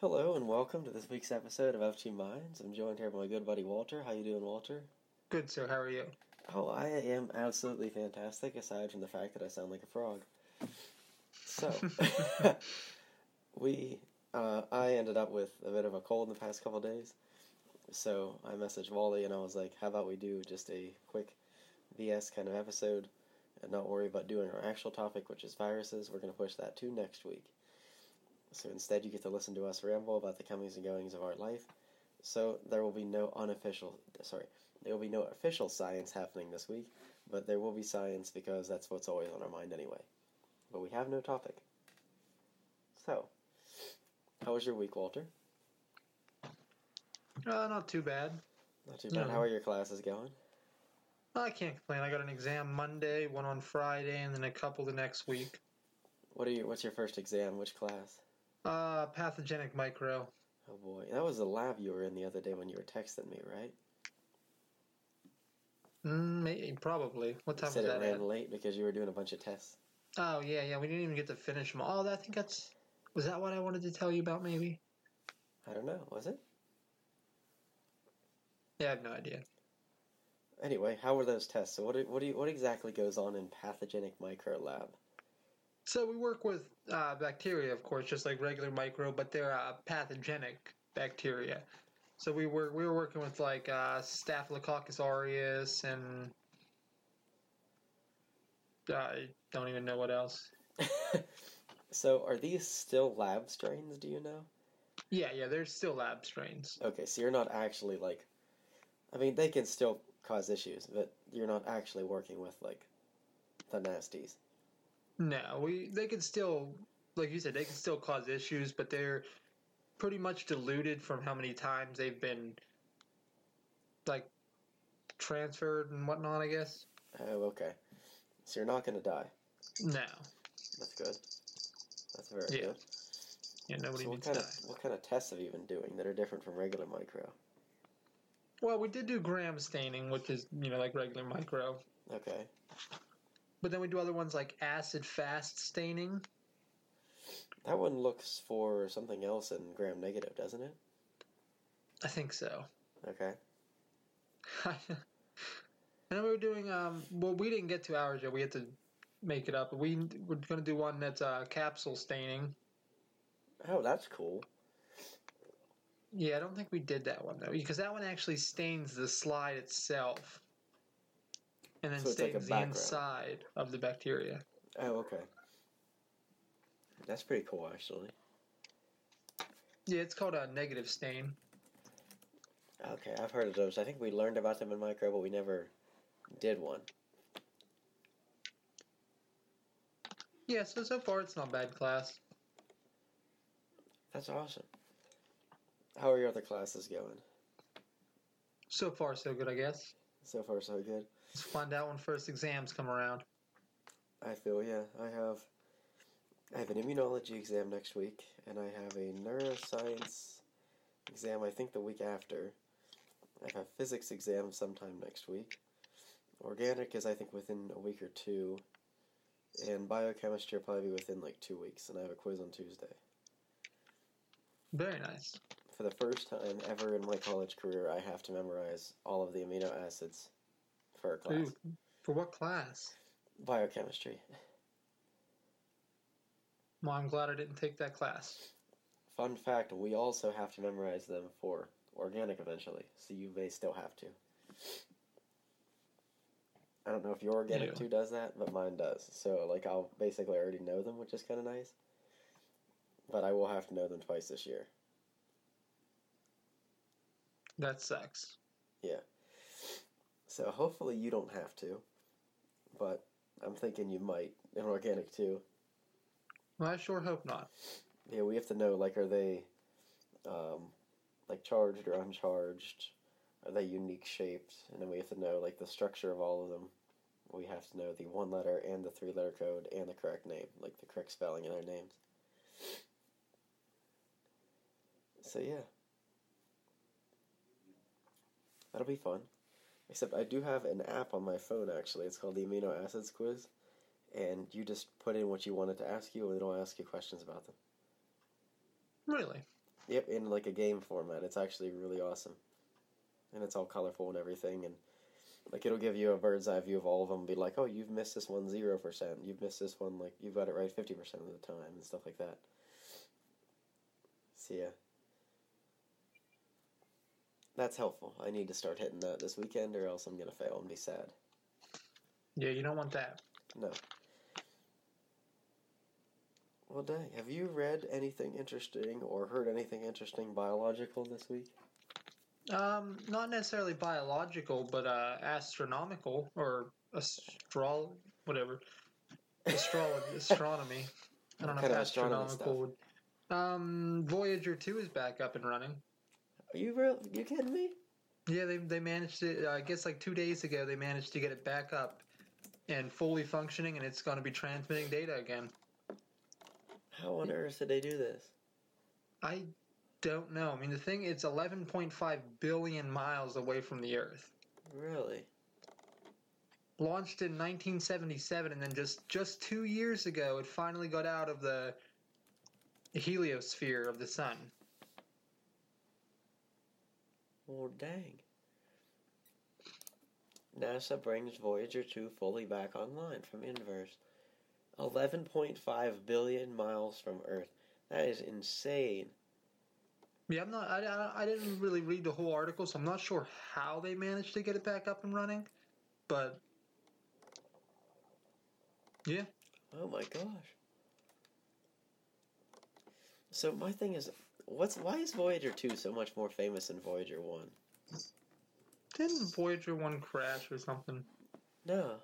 Hello and welcome to this week's episode of FG Minds. I'm joined here by my good buddy Walter. How you doing, Walter? Good, sir. How are you? Oh, I am absolutely fantastic. Aside from the fact that I sound like a frog. So, we, uh, I ended up with a bit of a cold in the past couple days. So I messaged Wally and I was like, "How about we do just a quick VS kind of episode, and not worry about doing our actual topic, which is viruses. We're going to push that to next week." So instead, you get to listen to us ramble about the comings and goings of our life. So there will be no unofficial, sorry, there will be no official science happening this week, but there will be science because that's what's always on our mind anyway. But we have no topic. So, how was your week, Walter? Uh, not too bad. Not too bad. No. How are your classes going? I can't complain. I got an exam Monday, one on Friday, and then a couple the next week. What are you? What's your first exam? Which class? Uh, pathogenic micro. Oh boy, that was the lab you were in the other day when you were texting me, right? Mm, maybe, probably. What time You said was it that? ran At? late because you were doing a bunch of tests. Oh yeah, yeah. We didn't even get to finish them. Oh, I think that's. Was that what I wanted to tell you about? Maybe. I don't know. Was it? Yeah, I have no idea. Anyway, how were those tests? So what? What do you? What exactly goes on in pathogenic micro lab? So we work with uh, bacteria, of course, just like regular micro, but they're uh, pathogenic bacteria. So we were we were working with like uh, Staphylococcus aureus and uh, I don't even know what else. so are these still lab strains? Do you know? Yeah, yeah, they're still lab strains. Okay, so you're not actually like, I mean, they can still cause issues, but you're not actually working with like the nasties. No, we they can still, like you said, they can still cause issues, but they're pretty much diluted from how many times they've been like transferred and whatnot. I guess. Oh, okay. So you're not gonna die. No, That's good. That's very Yeah. good. yeah, nobody So what needs kind to of die. what kind of tests have you been doing that are different from regular micro? Well, we did do gram staining, which is you know like regular micro, Okay. But then we do other ones like acid fast staining. That one looks for something else in gram negative, doesn't it? I think so. Okay. and then we were doing um well we didn't get to ours yet we had to make it up we we're going to do one that's uh capsule staining Oh, that's cool. yeah i don't think we did that one though because that one actually stains the slide itself and then So it's like stains the inside of the bacteria Oh, okay. That's pretty cool, actually. yeah it's called a negative stain Okay, I've heard of those. I think we learned about them in micro, but we never did one. yeah so so far it's not bad class That's awesome. How are your other classes going? so far so good i guess So far, so good. Let's find out when first exams come around I feel yeah. I have I have an immunology exam next week, and I have a neuroscience exam. I think the week after. I have a physics exam sometime next week. Organic is I think within a week or two, and biochemistry will probably be within like two weeks. And I have a quiz on Tuesday. very nice For the first time ever in my college career, I have to memorize all of the amino acids for a class. Ooh, for what class Biochemistry. well i'm glad i didn't take that class Fun fact, we also have to memorize them for organic eventually, so you may still have to. I don't know if your organic Yeah. too does that, but mine does. So, like, I'll basically already know them, which is kind of nice. But I will have to know them twice this year. that sucks So, hopefully, you don't have to. But I'm thinking you might in organic too. Well, I sure hope not. Yeah, we have to know like, are they um, like charged or uncharged? Are they unique shaped? And then we have to know like the structure of all of them. We have to know the one letter and the three letter code and the correct name, like the correct spelling of their names. So yeah, that'll be fun. Except I do have an app on my phone actually. It's called the Amino Acids Quiz, and you just put in what you wanted to ask you, and it'll ask you questions about them. Really? Yep, in like a game format. It's actually really awesome, and it's all colorful and everything. And like it'll give you a bird's eye view of all of them. And be like, oh, you've missed this one zero percent. You've missed this one like you've got it right fifty percent of the time and stuff like that. So yeah, that's helpful. I need to start hitting that this weekend, or else I'm gonna fail and be sad. Yeah, you don't want that. No. Well, dang. Have you read anything interesting or heard anything interesting biological this week? Um, not necessarily biological, but uh, astronomical or astro whatever. Astrology, astronomy. I don't What know if astronomical would. Um, Voyager two is back up and running. Are you real? You kidding me? Yeah, they they managed it. Uh, I guess like two days ago they managed to get it back up and fully functioning, and it's going to be transmitting data again. How on earth did they do this? I don't know. I mean, the thing it's 11.5 billion miles away from the Earth. Really? Launched in 1977, and then just just two years ago, it finally got out of the heliosphere of the sun. Well, dang. NASA brings Voyager 2 fully back online from Inverse. 11.5 billion miles from Earth. That is insane. Yeah, I'm not. I, I, I didn't really read the whole article, so I'm not sure how they managed to get it back up and running. But yeah, Oh my gosh. So my thing is, what's why is Voyager 2 so much more famous than Voyager 1? didn't Voyager one crash or something? No.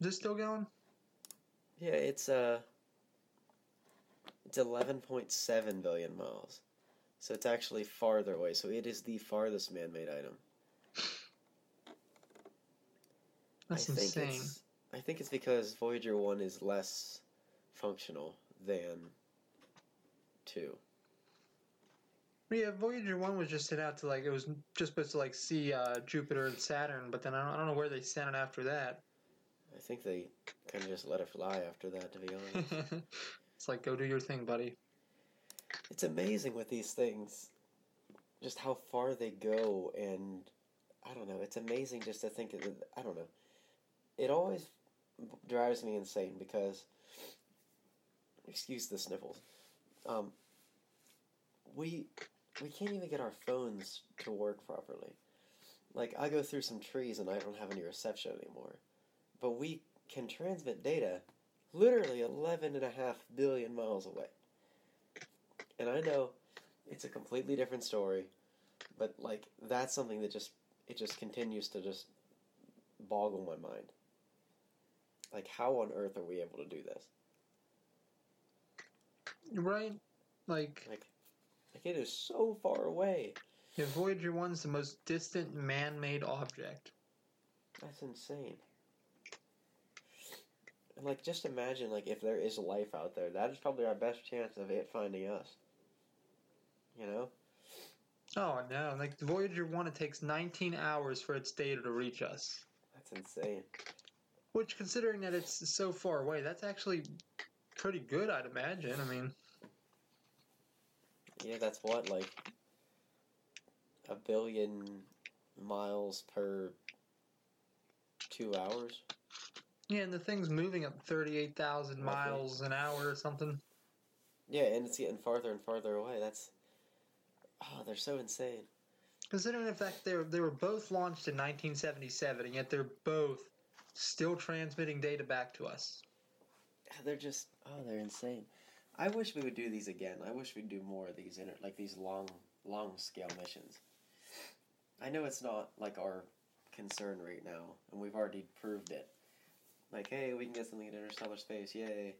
Is it still going? Yeah, it's uh it's 11.7 billion miles. So it's actually farther away. So it is the farthest man-made item. That's I think insane. It's, I think it's because Voyager 1 is less functional than 2. Yeah, Voyager one was just sent out to like it was just supposed to like see uh, Jupiter and Saturn, but then I don't, I don't know where they sent it after that. I think they kind of just let it fly after that, to be honest. it's like go do your thing, buddy. it's amazing with these things, just how far they go, and I don't know. It's amazing just to think that I don't know. It always drives me insane because, excuse the sniffles, um, we we can't even get our phones to work properly. Like I go through some trees and I don't have any reception anymore, but we can transmit data literally 11 and a half billion miles away. And I know it's a completely different story, but like that's something that just it just continues to just boggle my mind. Like how on earth are we able to do this? Right? Like Like like it is so far away. yeah, Voyager one's the most distant man-made object. That's insane. And like just imagine like if there is life out there, that is probably our best chance of it finding us. You know? Oh no! Like Voyager one, it takes 19 hours for its data to reach us. That's insane. Which, considering that it's so far away, that's actually pretty good, I'd imagine. I mean, Yeah, that's what, like a billion miles per two hours? yeah, and the thing's moving at 38,000 miles an hour or something. Yeah, and it's getting farther and farther away. That's oh, they're so insane. Considering the fact they were, they were both launched in 1977, and yet they're both still transmitting data back to us. They're just oh, they're insane. I wish we would do these again. I wish we'd do more of these inter like these long long scale missions. I know it's not like our concern right now, and we've already proved it. Like, hey, we can get something in interstellar space, yay!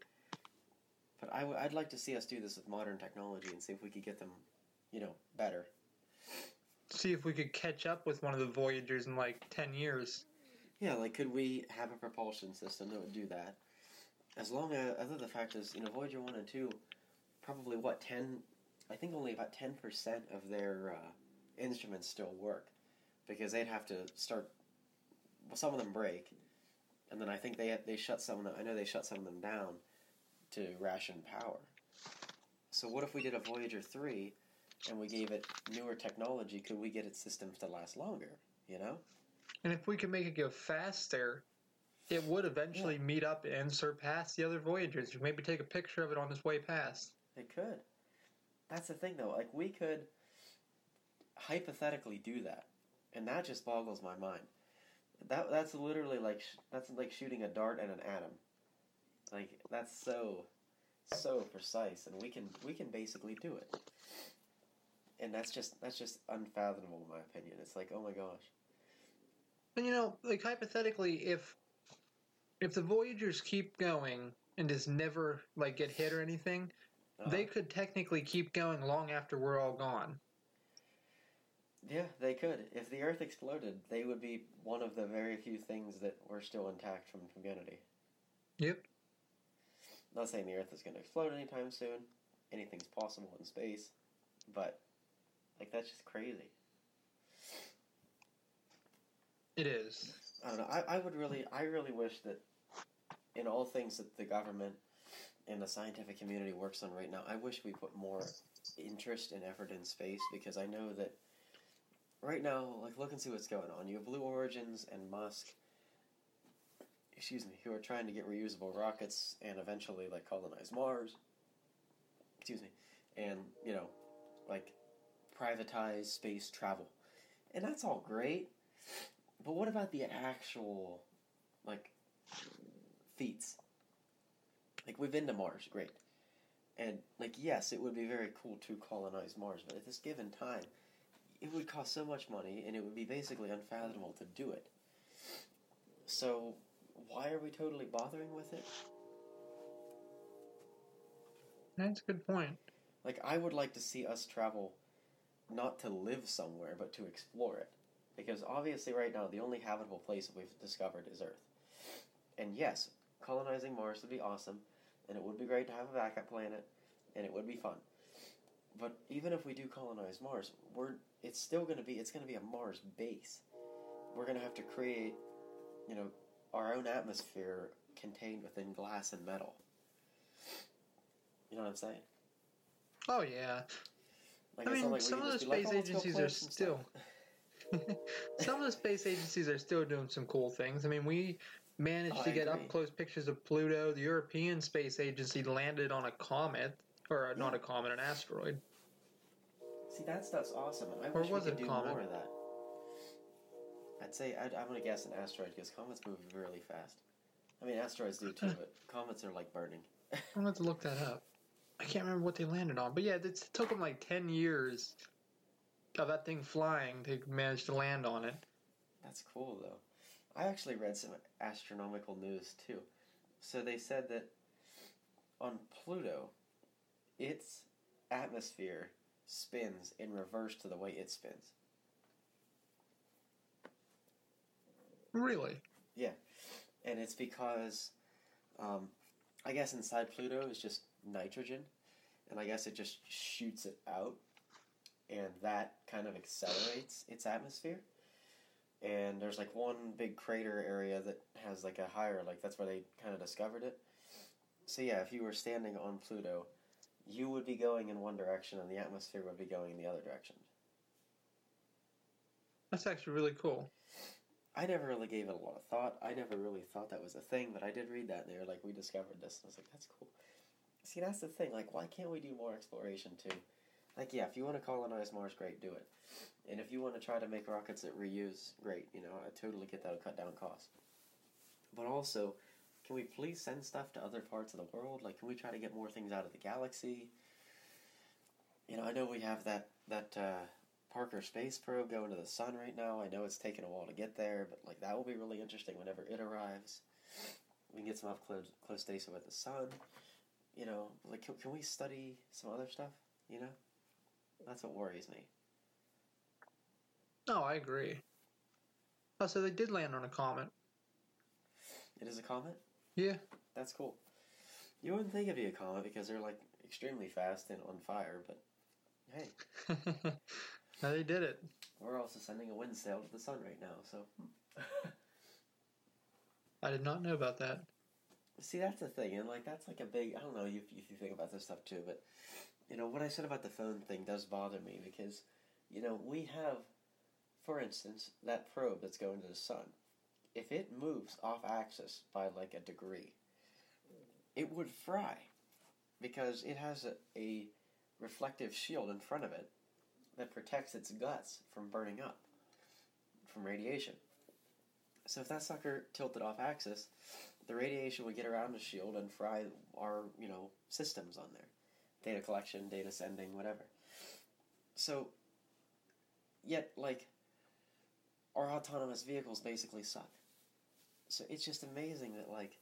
But I w- I'd like to see us do this with modern technology and see if we could get them, you know, better. See if we could catch up with one of the Voyagers in like 10 years. Yeah, like could we have a propulsion system that would do that? As long as other the fact is, you know, Voyager one and two, probably what ten? I think only about ten percent of their uh, instruments still work, because they'd have to start. Well, some of them break, and then I think they they shut some of them. I know they shut some of them down to ration power. So what if we did a Voyager three, and we gave it newer technology, could we get its systems to last longer? You know? And if we could make it go faster, it would eventually meet up and surpass the other Voyagers. You maybe take a picture of it on its way past. It could. That's the thing, though. Like, we could hypothetically do that, and that just boggles my mind. That that's literally like sh- that's like shooting a dart at an atom. Like that's so so precise, and we can we can basically do it. And that's just that's just unfathomable in my opinion. It's like, oh my gosh. And you know, like hypothetically, if if the Voyagers keep going and just never like get hit or anything, Uh, they could technically keep going long after we're all gone. Yeah, they could. If the Earth exploded, they would be one of the very few things that were still intact from humanity. Yep. Not saying the Earth is going to explode anytime soon. Anything's possible in space, but like that's just crazy. It is. I don't know. I, I would really, I really wish that in all things that the government and the scientific community works on right now, I wish we put more interest and effort in space because I know that right now, like, look and see what's going on. You have Blue Origins and Musk, excuse me, who are trying to get reusable rockets and eventually, like, colonize Mars. Excuse me. And, you know, like, privatize space travel. And that's all great. But what about the actual, like, feats? Like, we've been to Mars, great. And, like, yes, it would be very cool to colonize Mars, but at this given time, it would cost so much money, and it would be basically unfathomable to do it. So, why are we totally bothering with it? That's a good point. Like, I would like to see us travel not to live somewhere, but to explore it. Because obviously, right now, the only habitable place that we've discovered is Earth. And yes, colonizing Mars would be awesome, and it would be great to have a backup planet, and it would be fun. But even if we do colonize Mars, we're it's still going to be it's going to be a Mars base. We're going to have to create, you know, our own atmosphere contained within glass and metal. You know what I'm saying? Oh yeah. Like, I mean, like some of the be like, space "Oh, agencies are still. Some of the space agencies are still doing some cool things. I mean, we managed Oh, to get up close pictures of Pluto. The European Space Agency landed on a comet, or uh, not a comet, an asteroid. See, that stuff's awesome, I Or wish was we it could do comet? more of that. I'd say I'd, I'm gonna guess an asteroid because comets move really fast. I mean, asteroids do too, but comets are like burning. I'm gonna have to look that up. I can't remember what they landed on, but yeah, it took them like ten years of that thing flying to manage to land on it. That's cool though. I actually read some astronomical news too. So they said that on Pluto, its atmosphere spins in reverse to the way it spins. Really? Yeah. And it's because um, I guess inside Pluto is just nitrogen, and I guess it just shoots it out, and that kind of accelerates its atmosphere. And there's like one big crater area that has like a higher, like that's where they kind of discovered it. So yeah, if you were standing on Pluto, you would be going in one direction, and the atmosphere would be going in the other direction. That's actually really cool. I never really gave it a lot of thought. I never really thought that was a thing, but I did read that they were like, we discovered this. And I was like, that's cool. See, that's the thing. Like, why can't we do more exploration too? Like, yeah, if you want to colonize Mars, great, do it. And if you want to try to make rockets that reuse, great. You know, I totally get that'll cut down costs. But also, can we please send stuff to other parts of the world? Like, can we try to get more things out of the galaxy? You know, I know we have that that uh, Parker space probe going to the sun right now. I know it's taken a while to get there, but like that will be really interesting whenever it arrives. We can get some up close close data with the sun. You know, like can, can we study some other stuff? You know, that's what worries me. No, I agree. Oh, so they did land on a comet. It is a comet. Yeah. That's cool. You wouldn't think it'd be a comet because they're like extremely fast and on fire, but hey, no, they did it. we're also sending a wind sail to the sun right now. So I did not know about that. See, that's the thing, and like that's like a big. I don't know if, if you think about this stuff too, but you know, what I said about the phone thing does bother me because, you know, we have, for instance, that probe that's going to the sun. If it moves off axis by like a degree, it would fry because it has a, a reflective shield in front of it that protects its guts from burning up from radiation. So if that sucker tilted off axis, the radiation would get around the shield and fry our, you know, systems on there. Data collection, data sending, whatever. So yet like our autonomous vehicles basically suck. So it's just amazing that like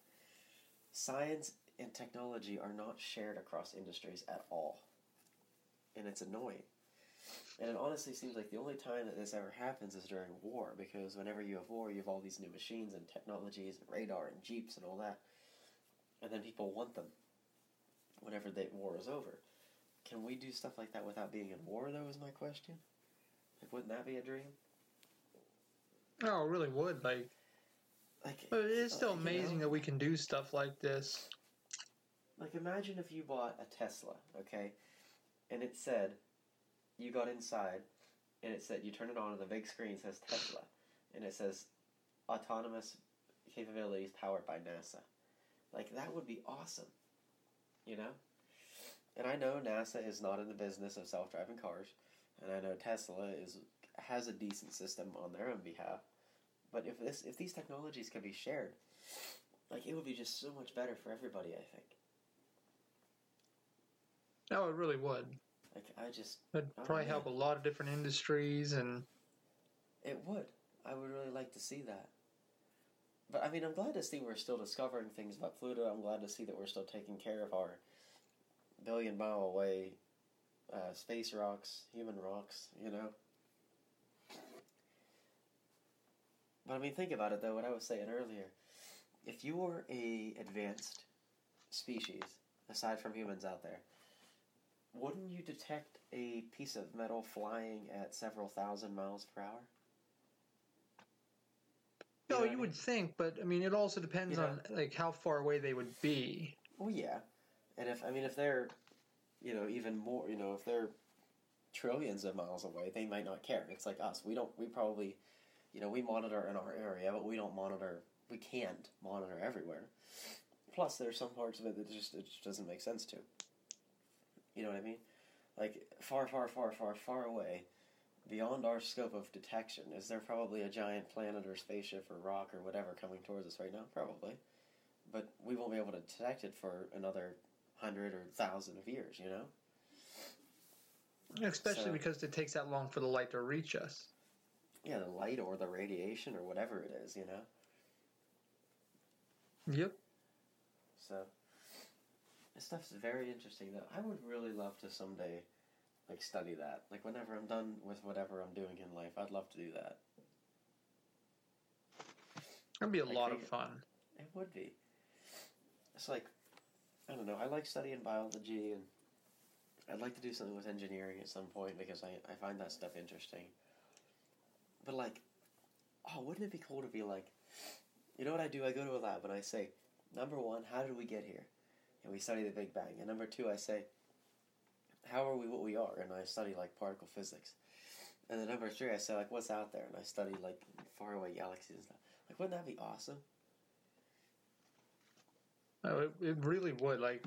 science and technology are not shared across industries at all. And it's annoying. And it honestly seems like the only time that this ever happens is during war, because whenever you have war, you have all these new machines and technologies and radar and jeeps and all that. And then people want them whenever the war is over. Can we do stuff like that without being in war, though, is my question? Like, wouldn't that be a dream? Oh, it really would. Like, Like, but it is still uh, you know? amazing that we can do stuff like this. Like, imagine if you bought a Tesla, okay, and it said, you got inside, and it said, you turn it on, and the big screen says Tesla, and it says, autonomous capabilities powered by NASA. Like, that would be awesome, you know? And I know NASA is not in the business of self driving cars, and I know Tesla is has a decent system on their own behalf. But if this if these technologies could be shared, like it would be just so much better for everybody, I think. No, it really would. Like I just Oh, probably help a lot of different industries and it would. I would really like to see that. But I mean, I'm glad to see we're still discovering things about Pluto. I'm glad to see that we're still taking care of our billion mile away uh, space rocks, human rocks, you know. But I mean, think about it though. What I was saying earlier, if you were a advanced species aside from humans out there, wouldn't you detect a piece of metal flying at several thousand miles per hour? no, know what I you mean? would think, but I mean, it also depends You know? on like how far away they would be. Well, yeah, and if I mean if they're, you know, even more, you know, if they're trillions of miles away, they might not care. It's like us. We don't. We probably, you know, we monitor in our area, but we don't monitor. We can't monitor everywhere. Plus, there's some parts of it that just it just doesn't make sense to. You know what I mean? Like far, far, far, far, far away, beyond our scope of detection, is there probably a giant planet or spaceship or rock or whatever coming towards us right now? Probably, but we won't be able to detect it for another hundred or thousand of years. You know? Especially So- because it takes that long for the light to reach us. Yeah, the light or the radiation or whatever it is. You know? Yep. So this stuff's very interesting. Though I would really love to someday, like, study that. Like, whenever I'm done with whatever I'm doing in life, I'd love to do that. That'd be a lot of fun. It would be. It's like, I don't know. I like studying biology, and I'd like to do something with engineering at some point because I I find that stuff interesting. But like, oh, wouldn't it be cool to be like, you know what I do? I go to a lab and I say, number one, how did we get here? And we study the Big Bang. And number two, I say, how are we what we are? And I study like particle physics. And then number three, I say like, what's out there? And I study like faraway galaxies and stuff. Like, wouldn't that be awesome? Oh, it, it really would. Like,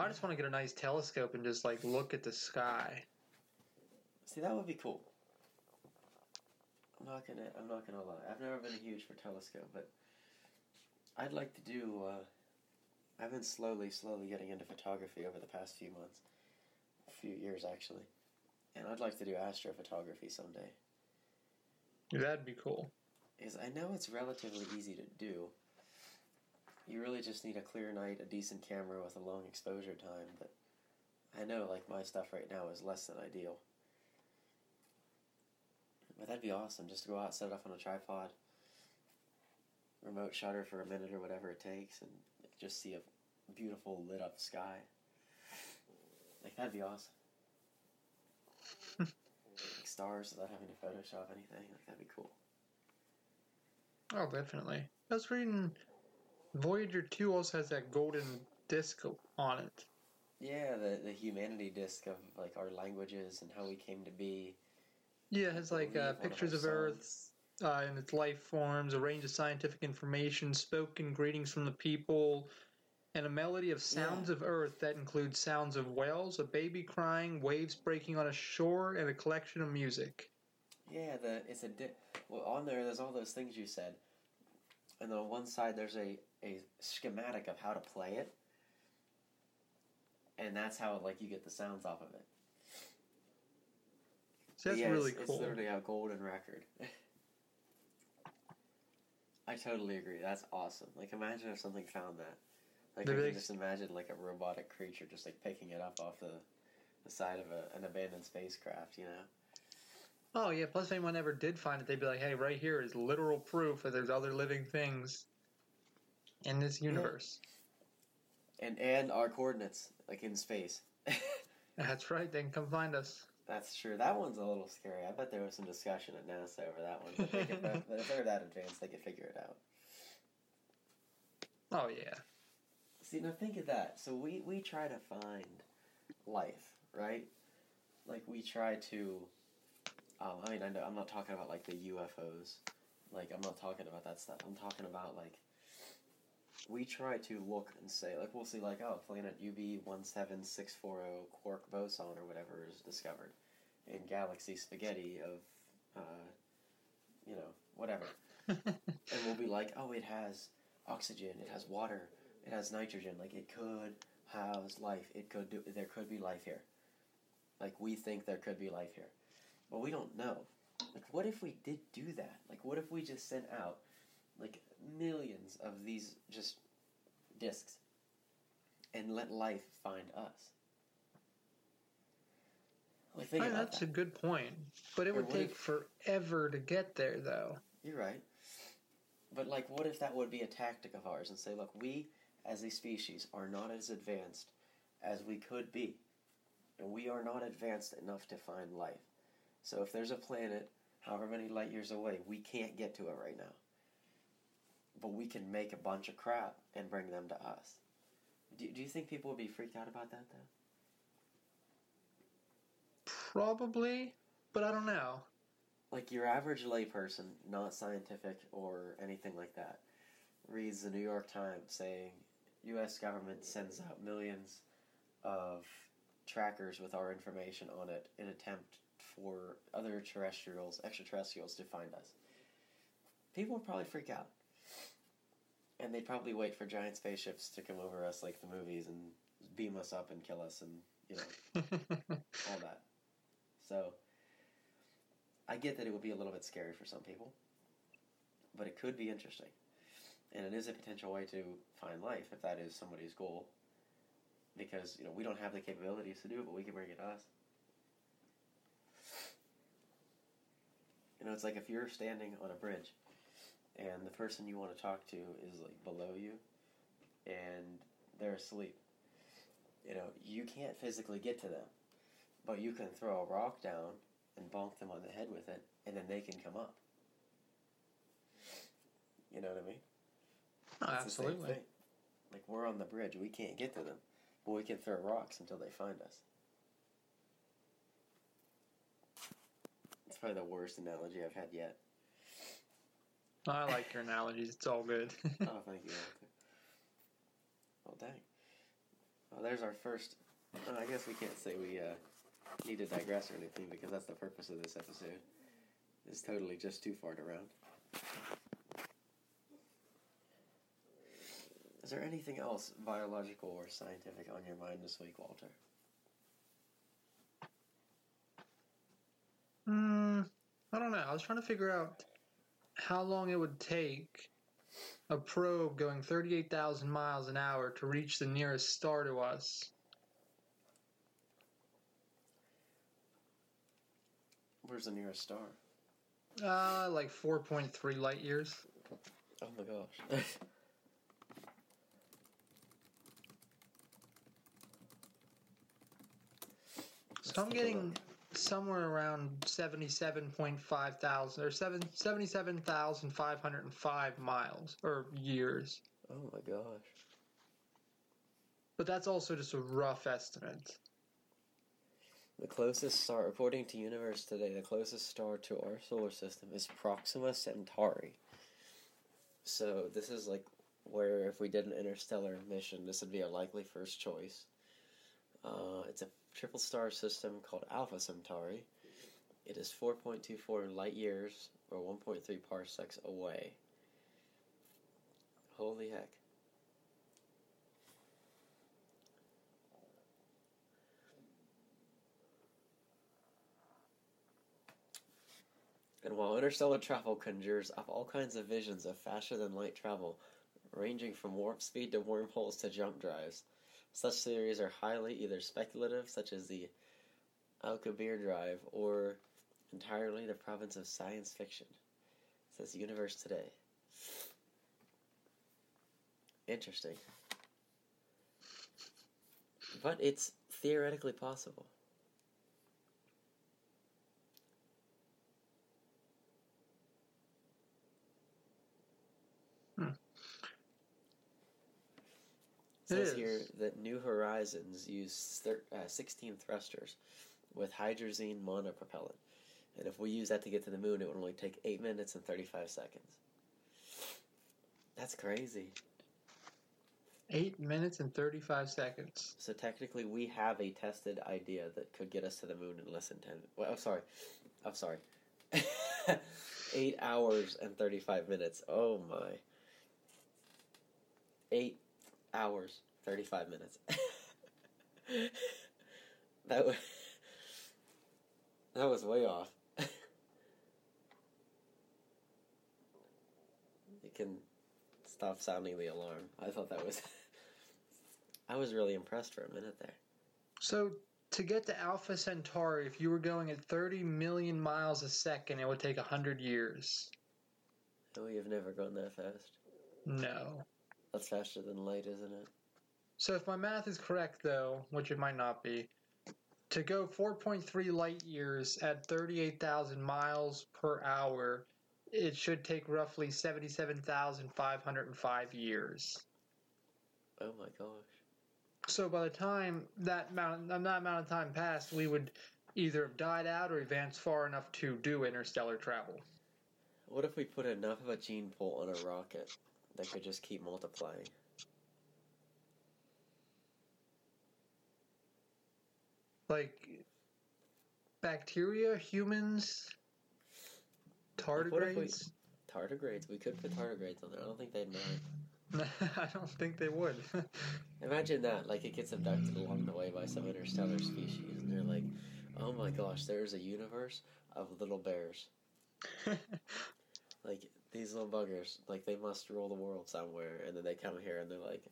I just want to get a nice telescope and just like look at the sky. See, that would be cool. I'm not gonna. I'm not gonna lie. I've never been a huge for telescope, but I'd like to do. Uh, I've been slowly, slowly getting into photography over the past few months, a few years actually, and I'd like to do astrophotography someday. That'd be cool. Is I know it's relatively easy to do. You really just need a clear night, a decent camera with a long exposure time, but I know like my stuff right now is less than ideal. But that'd be awesome just to go out, set it up on a tripod, remote shutter for a minute or whatever it takes, and just see a beautiful lit up sky. Like that'd be awesome. like stars without having to Photoshop anything. Like that'd be cool. Oh, definitely. I was reading Voyager 2 also has that golden disc on it. Yeah, the the humanity disc of like our languages and how we came to be. Yeah, it has like uh, one of pictures of Earth songs. Uh, and its life forms, a range of scientific information, spoken greetings from the people, and a melody of sounds Yeah. of Earth that includes sounds of whales, a baby crying, waves breaking on a shore, and a collection of music. Yeah, the it's a di- well on there. There's all those things you said, and on one side there's a a schematic of how to play it, and that's how like you get the sounds off of it. So that's Yeah, really it's, cool. It's literally a golden record. I totally agree. That's awesome. Like, imagine if something found that. Like, I Maybe can they- just imagine like a robotic creature just like picking it up off the, the side of a, an abandoned spacecraft. You know. Oh yeah. Plus, if anyone ever did find it, they'd be like, "Hey, right here is literal proof that there's other living things in this universe." And and our coordinates like in space. That's right. They can come find us. That's true. That one's a little scary. I bet there was some discussion at NASA over that one. But, they could, but if they're that advanced, they could figure it out. Oh yeah. See, now think of that. So we we try to find life, right? Like we try to. Um, I mean, I know I'm not talking about like the UFOs. Like I'm not talking about that stuff. I'm talking about like. We try to look and say like we'll see like oh planet UB one seven six four zero quark boson or whatever is discovered, in galaxy spaghetti of, uh, you know whatever, and we'll be like oh it has oxygen, it has water, it has nitrogen. Like it could house life. It could do. There could be life here. Like we think there could be life here, but we don't know. Like what if we did do that? Like what if we just sent out like millions of these just discs and let life find us? Like think about that's that. a good point. But it Or would take if- forever to get there, though. You're right. But like, what if that would be a tactic of ours and say, look, we as a species are not as advanced as we could be, and we are not advanced enough to find life. So if there's a planet, however many light years away, we can't get to it right now. But we can make a bunch of crap and bring them to us. Do, do you think people would be freaked out about that, though? Probably, but I don't know. like your average layperson, not scientific or anything like that, reads the New York Times saying U.S. government sends out millions of trackers with our information on it in attempt for other terrestrials, extraterrestrials to find us. People would probably freak out. And they'd probably wait for giant spaceships to come over us like the movies and beam us up and kill us and, you know, all that. So, I get that it would be a little bit scary for some people, but it could be interesting. And it is a potential way to find life if that is somebody's goal. Because, you know, we don't have the capabilities to do it, but we can bring it to us. You know, it's like if you're standing on a bridge and the person you want to talk to is like below you and they're asleep. You know, you can't physically get to them, but you can throw a rock down and bonk them on the head with it, and then they can come up. You know what I mean? Oh, It's the same absolutely. Like we're on the bridge, we can't get to them, but we can throw rocks until they find us. It's probably the worst analogy I've had yet. I like your analogies. It's all good. Oh, thank you. Walter. Well, dang. Well, there's our first. Well, I guess we can't say we uh, need to digress or anything because that's the purpose of this episode. It's totally just too far around. Is there anything else biological or scientific on your mind this week, Walter? Hmm. I don't know. I was trying to figure out how long it would take a probe going 38,000 miles an hour to reach the nearest star to us. Where's the nearest star? Uh, like 4.3 light years. Oh my gosh. So I'm getting. Somewhere around 77.5 thousand or seven, 77,505 miles or years. Oh my gosh. But that's also just a rough estimate. The closest star, according to Universe Today, the closest star to our solar system is Proxima Centauri. So this is like where if we did an interstellar mission, this would be a likely first choice. Uh, it's a triple star system called Alpha Centauri. It is 4.24 light years or 1.3 parsecs away. Holy heck. And while interstellar travel conjures up all kinds of visions of faster than light travel, ranging from warp speed to wormholes to jump drives, such theories are highly either speculative, such as the Alcubierre drive, or entirely the province of science fiction. Says Universe Today. Interesting. But it's theoretically possible. It says is. here that New Horizons use thir- uh, 16 thrusters with hydrazine monopropellant. And if we use that to get to the moon, it would only take 8 minutes and 35 seconds. That's crazy. Eight minutes and 35 seconds. So technically, we have a tested idea that could get us to the moon in less than 10. Well, I'm sorry. I'm sorry. 8 hours and 35 minutes. Oh my. 8 hours, 35 minutes. that was That was way off. you can stop sounding the alarm. I thought that was I was really impressed for a minute there. So, to get to Alpha Centauri, if you were going at 30 million miles a second, it would take 100 years. Oh, you've never gone that fast. No. That's faster than light, isn't it? So, if my math is correct, though, which it might not be, to go 4.3 light years at 38,000 miles per hour, it should take roughly 77,505 years. Oh my gosh. So by the time that amount, that amount of time passed, we would either have died out or advanced far enough to do interstellar travel. What if we put enough of a gene pool on a rocket that could just keep multiplying? Like bacteria, humans, Like, what if we- tardigrades. Tardigrades. We could put tardigrades on there. I don't think they'd mind. I don't think they would. Imagine that, like it gets abducted along the way by some interstellar species, and they're like, "Oh my gosh, there's a universe of little bears. Like these little buggers, like they must rule the world somewhere." And then they come here and they're like,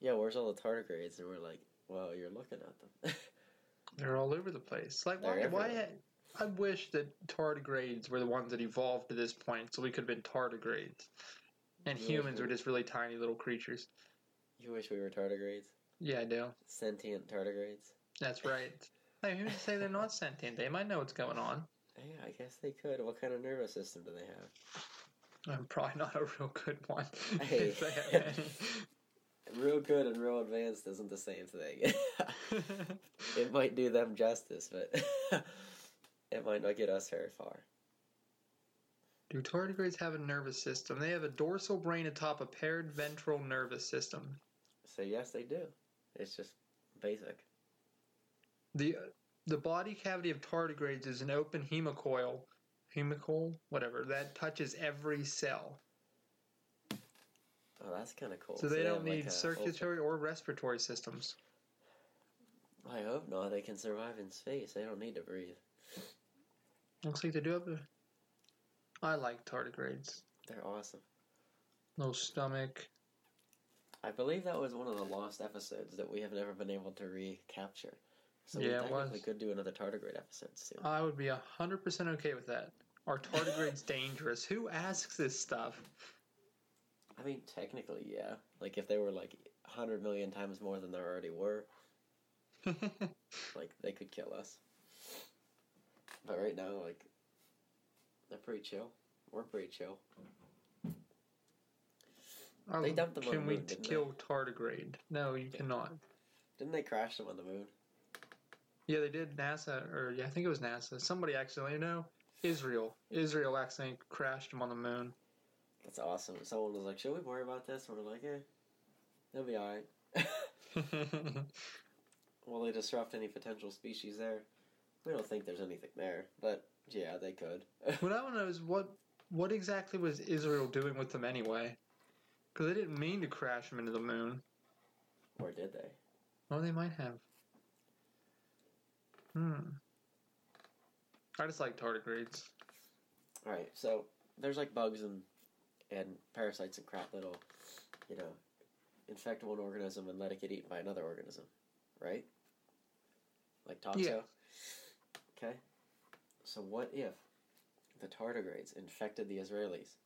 "Yeah, where's all the tardigrades?" And we're like, "Well, you're looking at them." They're all over the place. Like why? Why? I wish that tardigrades were the ones that evolved to this point, so we could have been tardigrades, and You humans we- were just really tiny little creatures. you wish we were tardigrades, Yeah, I do. sentient tardigrades. That's right. Hey, who's to say they're not sentient? They might know what's going on. Yeah, I guess they could. What kind of nervous system do they have? I'm probably not a real good one. Hey. if they have any. Real good and real advanced isn't the same thing. it might do them justice, but it might not get us very far. Do tardigrades have a nervous system? They have a dorsal brain atop a paired ventral nervous system. So yes, they do. It's just basic. The the body cavity of tardigrades is an open hemocoil, hemocoil, whatever, that touches every cell. Oh, that's kind of cool. So they don't have, like, need a circulatory or respiratory systems. I hope not. They can survive in space. They don't need to breathe. Looks like they do have a. I like tardigrades. They're awesome. No stomach. I believe that was one of the lost episodes that we have never been able to recapture. So we Yeah, technically was. could do another tardigrade episode soon. I would be a hundred percent okay with that. Are tardigrades dangerous? Who asks this stuff? I mean, technically, yeah. Like if they were like a hundred million times more than there already were, like they could kill us. But right now, like they're pretty chill. We're pretty chill. They oh, dumped them on Can the we moon, they? kill tardigrade? No, you cannot. Didn't they crash them on the moon? Yeah, they did. NASA, or yeah, I think it was NASA. Somebody accidentally, no, Israel. Israel accidentally crashed them on the moon. That's awesome. Someone was like, "Should we worry about this?" And we're like, "Eh, they'll be all right." Will they disrupt any potential species there? We don't think there's anything there, but yeah, they could. what I want to know is what what exactly was Israel doing with them anyway? Because they didn't mean to crash them into the moon. or did they? Well, they might have. Hmm. I just like tardigrades. All right, so there's like bugs and and parasites and crap that'll, you know, infect one organism and let it get eaten by another organism, right? Like toxo. Yeah. Okay. So what if the tardigrades infected the Israelis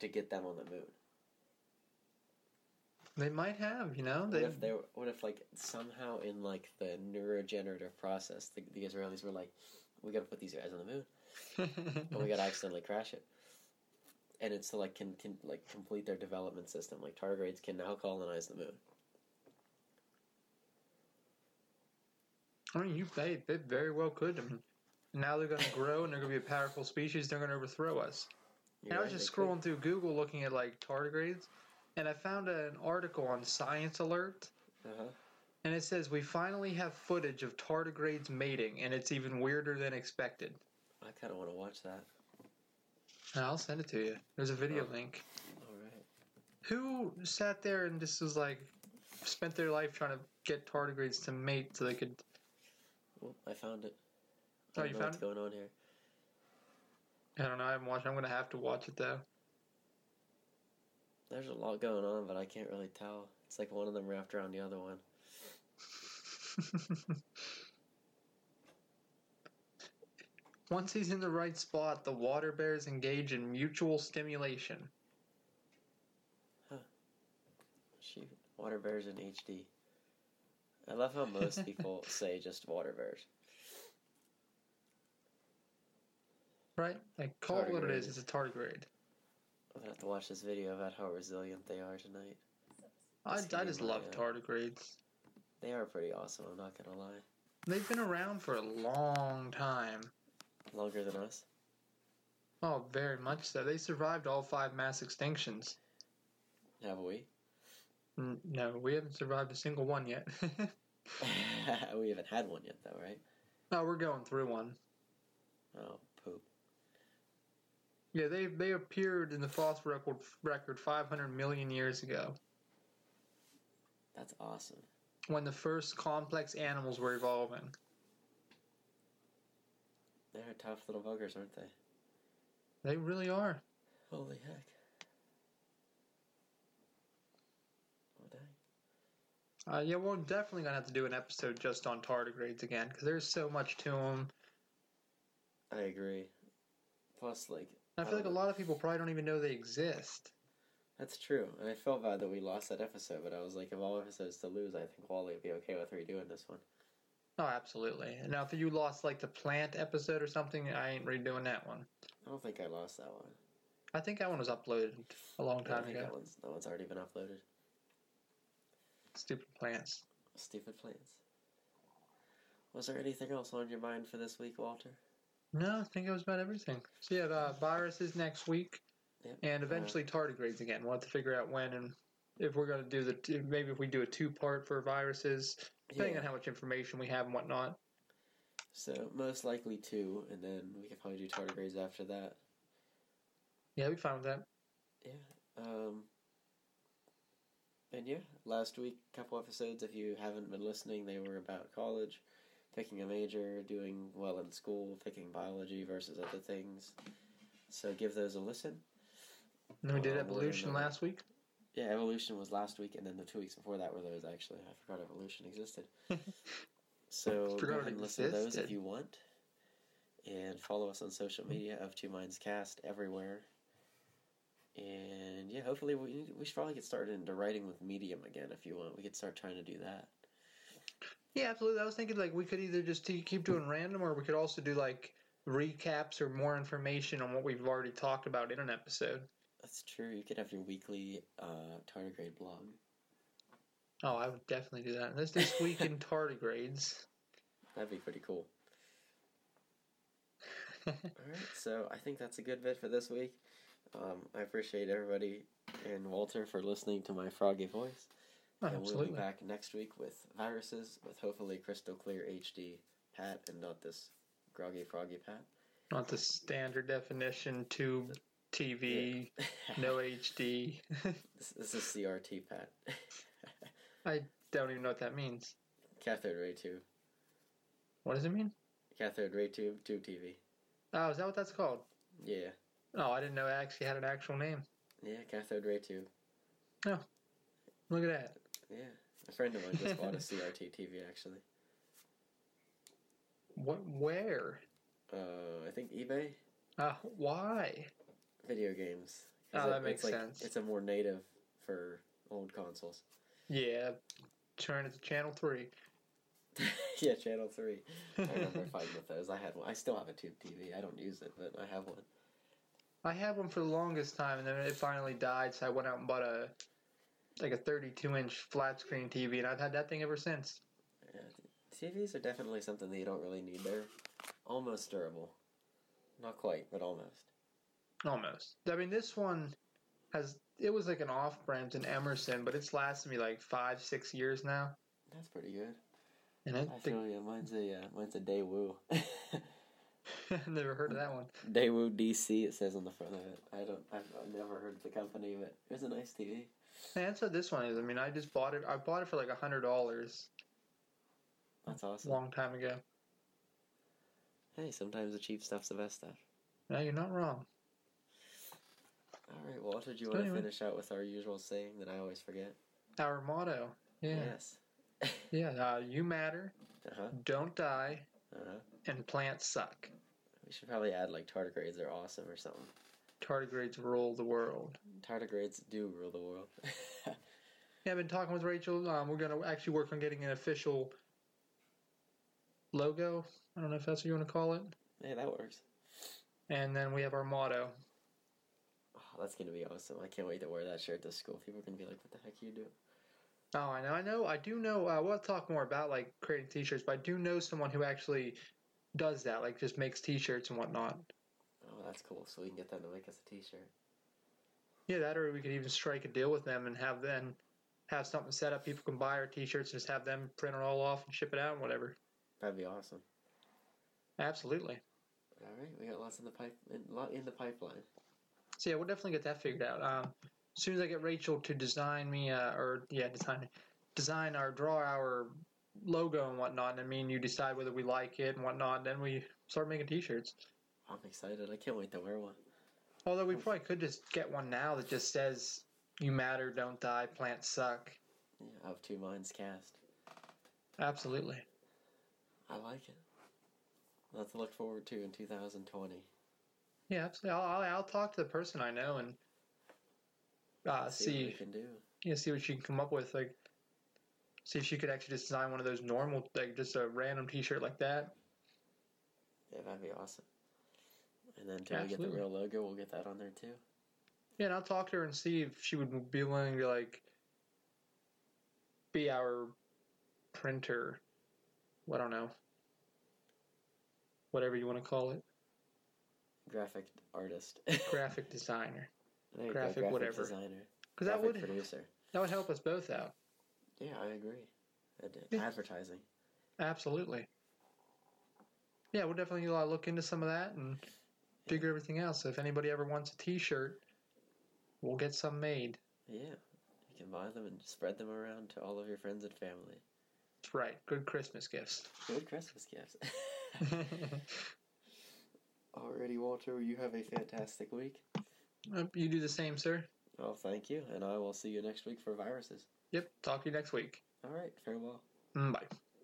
to get them on the moon? They might have, you know. What if they were, what if like somehow in like the neurogenerative process the, the Israelis were like, we got to put these guys on the moon. but we gotta accidentally crash it. And it's to like can, can like complete their development system. Like tardigrades can now colonize the moon. I mean, you they, they very well could. I mean, now they're going to grow and they're going to be a powerful species. They're going to overthrow us. You're And I was just they could. scrolling through Google looking at like tardigrades, and I found an article on Science Alert, Uh-huh. and it says we finally have footage of tardigrades mating, and it's even weirder than expected. I kind of want to watch that. And I'll send it to you. There's a video Oh. link. All right. Who sat there and just was like, spent their life trying to get tardigrades to mate so they could? Well, I found it. Oh, I you don't know found what's going on here. I don't know. I haven't watched. I'm gonna have to watch it though. There's a lot going on, but I can't really tell. It's like one of them wrapped around the other one. Once he's in the right spot, the water bears engage in mutual stimulation. Huh. Shoot, water bears in HD. I love how most people say just water bears. Right? Like, call it what it is. It's a tardigrade. I'm gonna have to watch this video about how resilient they are tonight. I, I just love uh, tardigrades. They are pretty awesome. I'm not gonna lie. They've been around for a long time. Longer than us. Oh, very much so. They survived all five mass extinctions. Have we? N- No, we haven't survived a single one yet. we haven't had one yet, though, right? oh, we're going through one. Oh. Yeah, they they appeared in the fossil record record 500 million years ago, That's awesome. when the first complex animals were evolving. They're tough little buggers, aren't they? They really are. Holy heck. Oh, dang. Uh, yeah, we're definitely gonna have to do an episode just on tardigrades again because there's so much to them. I agree. Plus, like, I feel like a lot of people probably don't even know they exist. That's true. And I felt bad that we lost that episode, but I was like, of all episodes to lose, I think Wally would be okay with redoing this one. Oh, absolutely. And now, if you lost like the plant episode or something, I ain't redoing that one. I don't think I lost that one. I think that one was uploaded a long time think ago. that one's, that one's already been uploaded. Stupid plants. Stupid plants. Was there anything else on your mind for this week, Walter? No, I think it was about everything. So yeah, uh, viruses next week, Yep. and eventually tardigrades again. We'll have to figure out when and if we're going to do the maybe if we do a two part for viruses, depending Yeah. on how much information we have and whatnot. So most likely two, and then we could probably do tardigrades after that. Yeah, we fine with that. Yeah. Um. And yeah, last week, a couple episodes. If you haven't been listening, they were about college, picking a major, doing well in school, picking biology versus other things. So give those a listen. And we did we're evolution last week. Yeah, evolution was last week, and then the two weeks before that were those. Actually, I forgot evolution existed. So go ahead and listen to those if you want, and follow us on social media of Two Minds Cast everywhere. And yeah, hopefully we we should probably get started into writing with Medium again if you want. We could start trying to do that. Yeah, absolutely. I was thinking like we could either just t- keep doing random, or we could also do like recaps or more information on what we've already talked about in an episode. That's true. You could have your weekly uh, tardigrade blog. Oh, I would definitely do that. This this week in tardigrades. That'd be pretty cool. All right, so I think that's a good bit for this week. Um, I appreciate everybody and Walter for listening to my froggy voice. Oh, and we'll be back next week with viruses, with hopefully crystal clear HD Pat and not this groggy froggy Pat. Not the standard definition tube TV, no HD. This, this is CRT Pat. I don't even know what that means. Cathode ray tube. What does it mean? Cathode ray tube, tube TV. Oh, is that what that's called? Yeah, Oh, I didn't know it actually had an actual name. yeah, cathode ray tube. Oh, look at that. Yeah, a friend of mine just bought a CRT TV actually. What? Where? Uh, I think eBay Uh, why? video games. Oh, it- that makes it's like, sense. It's a more native for old consoles. Yeah, turn it to channel three. yeah, Channel Three. I remember fighting with those. I had one. I still have a tube TV. I don't use it, but I have one. I had one for the longest time, and then it finally died. So I went out and bought a like a 32 inch flat screen TV, and I've had that thing ever since. Yeah, TVs are definitely something that you don't really need. They're almost durable. Not quite, but almost. Almost. I mean, this one has it was like an off-brand in Emerson, but it's lasted me like five, six years now. That's pretty good. And I I think feel you. Mine's a uh, mine's a Daewoo. never heard of that one. Daewoo DC. It says on the front of it. I don't. I've, I've never heard of the company, but it was a nice TV. Man, that's what this one is. I mean, I just bought it. I bought it for like a hundred dollars That's a awesome. long time ago. Hey, sometimes the cheap stuff's the best stuff. No, you're not wrong. All right, Walter, do you want to finish out with our usual saying that I always forget? Our motto. Yeah. Yes. Yeah. Uh, you matter. Uh huh. Don't die. Uh huh. And plants suck. We should probably add like tardigrades are awesome or something. Tardigrades rule the world. Tardigrades do rule the world. Yeah, I've been talking with Rachel. Um, we're gonna actually work on getting an official logo. I don't know if that's what you want to call it. Yeah, that works. And then we have our motto. Oh, that's gonna be awesome. I can't wait to wear that shirt to school. People are gonna be like, "What the heck you do?" Oh, I know, I know, I do know. Uh, we'll talk more about like creating T-shirts, but I do know someone who actually does that, like just makes T-shirts and whatnot. That's cool. So we can get them to make us a T-shirt. Yeah, that or we could even strike a deal with them and have them have something set up. People can buy our T-shirts and just have them print it all off and ship it out and whatever. That'd be awesome. Absolutely. All right, we got lots in the pipe, in, in the pipeline. So yeah, we'll definitely get that figured out. Um, as soon as I get Rachel to design me, uh, or yeah, design, design our draw our logo and whatnot, and I mean you decide whether we like it and whatnot, then we start making T-shirts. I'm excited. I can't wait to wear one. Although we probably could just get one now that just says "You matter, don't die, plants suck." Yeah, of two minds cast. Absolutely. I like it. Lots to look forward to in 2020. Yeah, absolutely. I'll, I'll, talk to the person I know and uh, See, what we see can do. yeah, see what she can come up with. Like, see if she could actually just design one of those normal, like just a random T-shirt like that. Yeah, that'd be awesome. And then until we get the real logo, we'll get that on there too. Yeah, and I'll talk to her and see if she would be willing to like be our printer. I don't know. Whatever you want to call it, Graphic artist. graphic designer. Graphic graphic whatever. designer. Because that would producer. that would help us both out. Yeah, I agree. I. Yeah. Advertising. Absolutely. Yeah, we'll definitely look into some of that and figure everything out. So if anybody ever wants a T-shirt, we'll get some made. Yeah. You can buy them and spread them around to all of your friends and family. That's right. Good Christmas gifts. Good Christmas gifts. Alrighty, Walter, you have a fantastic week. You do the same, sir. Oh, thank you, and I will see you next week for viruses. Yep. Talk to you next week. All right, farewell. Mm, Bye.